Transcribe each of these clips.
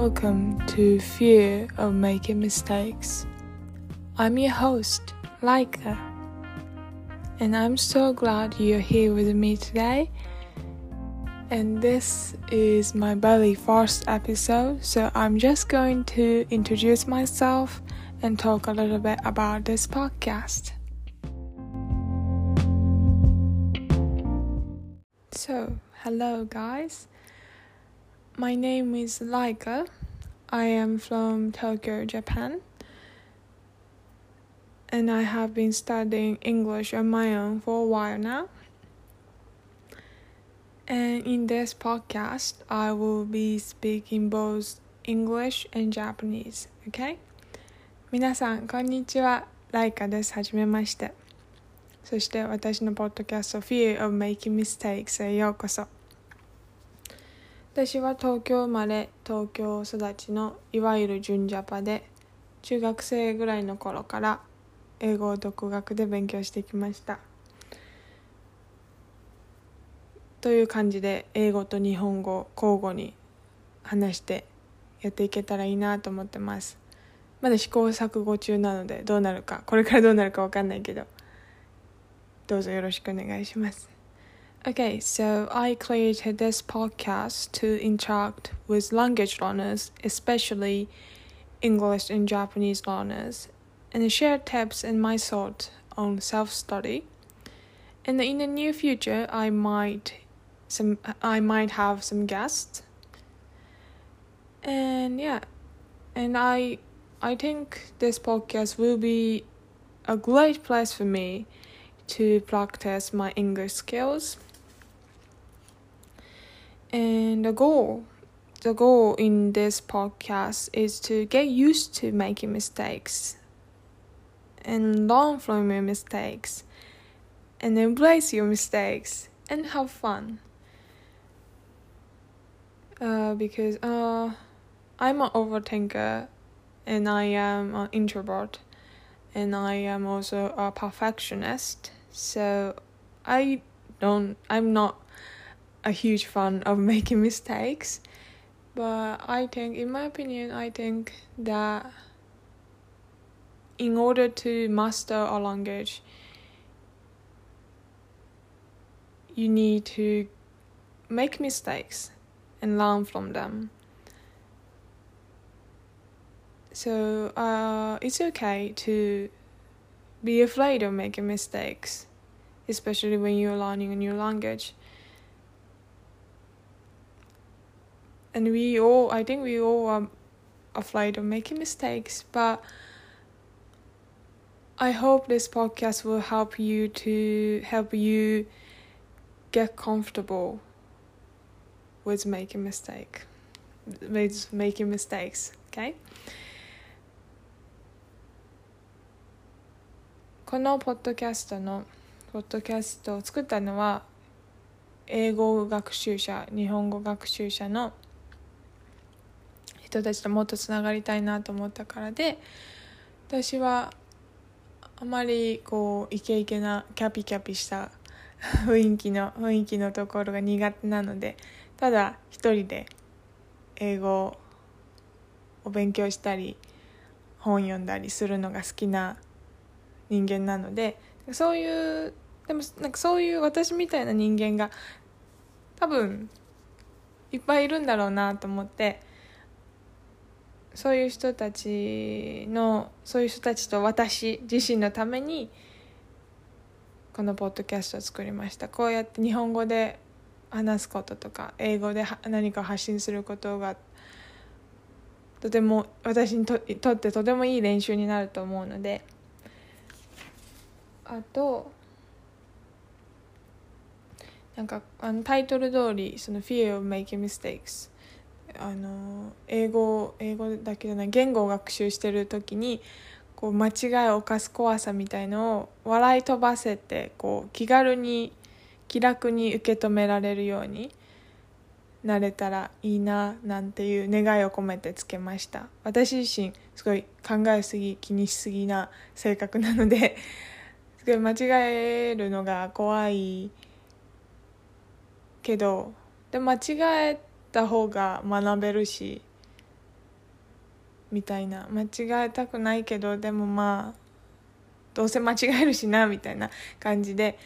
Welcome to Fear of Making Mistakes. I'm your host, Laica, and I'm so glad you're here with me today. And this is my very first episode, so I'm just going to introduce myself and talk a little bit about this podcast. So, hello guys. My name is Laica. I am from Tokyo, Japan. And I have been studying English on my own for a while now. And in this podcast, I will be speaking both English and Japanese, okay? 皆さん、こんにちは。ライカです。はじめまして。そして私のポッドキャスト Fear of Making Mistakes へようこそ。 私は東京生まれ東京育ちのいわゆる純ジャパで中学生ぐらいの頃から英語を独学で勉強してきました。という感じで英語と日本語交互に話してやっていけたらいいなと思ってます。まだ試行錯誤中なのでどうなるかこれからどうなるか分かんないけどどうぞよろしくお願いします。Okay, so I created this podcast to interact with language learners, especially English and Japanese learners, and share tips and my thoughts on self-study. And in the near future, I might some I might have some guests. And yeah, and I I think this podcast will be a great place for me to practice my English skills and the goal, the goal in this podcast is to get used to making mistakes and learn from your mistakes and embrace your mistakes and have fun. Uh, because uh, I'm an overthinker and I am an introvert and I am also a perfectionist. So I don't, I'm not a huge fan of making mistakes. But i think in my opinion i think that in order to master a language you need to make mistakes and learn from them. So uh, it's okay to be afraid of making mistakes especially when you're learning a new language and we all i think we all are afraid of making mistakes but i hope this podcast will help you to help you get comfortable with making mistake with making mistakes okay このポッドキャストのポッドキャストを作ったのは英語学習者日本語学習者の 人たちともっとつながりたいなと思ったからで私はあまりこうイケイケなキャピキャピした 雰囲気の雰囲気のところが苦手なのでただ一人で英語を勉強したり本読んだりするのが好きな人間なのでそういうでもなんかそういう私みたいな人間が多分いっぱいいるんだろうなと思ってそういう人たちのそういう人たちと私自身のためにこのポッドキャストを作りました。こうやって日本語で話すこととか英語で何か発信することがとても私にとってとてもいい練習になると思うので。あとなんかあのタイトル通りその Fear of Making Mistakes あの英語英語だけじゃない言語を学習してる時にこう間違いを犯す怖さみたいのを笑い飛ばせてこう気軽に気楽に受け止められるようになれたらいいななんていう願いを込めてつけました。私自身すごい考えすぎ気にしすぎな性格なので すごい間違えるのが怖いけどで間違えてた方が学べるしみたいな。間違えたくないけどでもまあどうせ間違えるしなみたいな感じで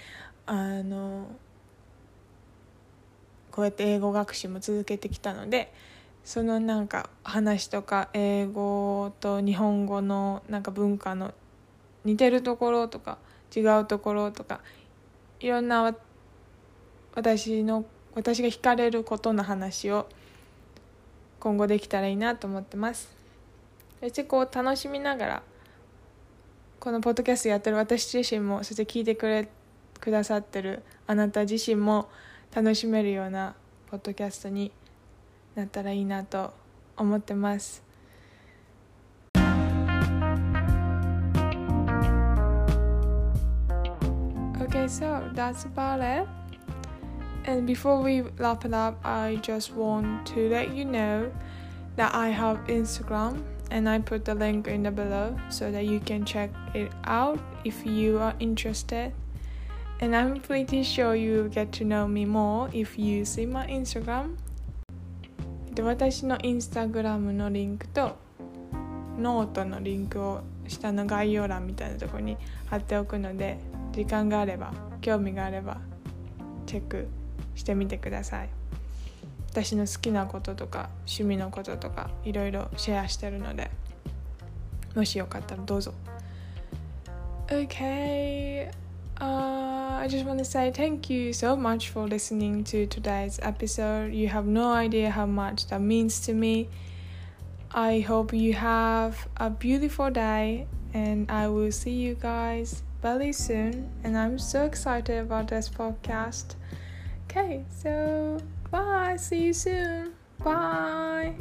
あのこうやって英語学習も続けてきたのでそのなんか話とか英語と日本語のなんか文化の似てるところとか違うところとかいろんな私の私が惹かれることの話を今後できたらいいなと思ってますそしてこう楽しみながらこのポッドキャストやってる私自身もそして聞いてくれくださってるあなた自身も楽しめるようなポッドキャストになったらいいなと思ってます Okay, so that's about it. And before we wrap it up, I just want to let you know that I have Instagram and I put the link in the below so that you can check it out if you are interested. And I'm pretty sure you'll get to know me more if you see my Instagram. 私のインスタグラムのリンクとノートのリンクを下の概要欄みたいなところに貼っておくので時間があれば興味があればチェック してみてください私の好きなこととか趣味のこととかいろいろシェアしてるのでもしよかったらどうぞ Okay uh, I just want to say thank you so much for listening to today's episode. You have no idea how much that means to me. I hope you have a beautiful day, and I will see you guys very soon. And I'm so excited about this podcast. Okay, so bye, see you soon. Bye.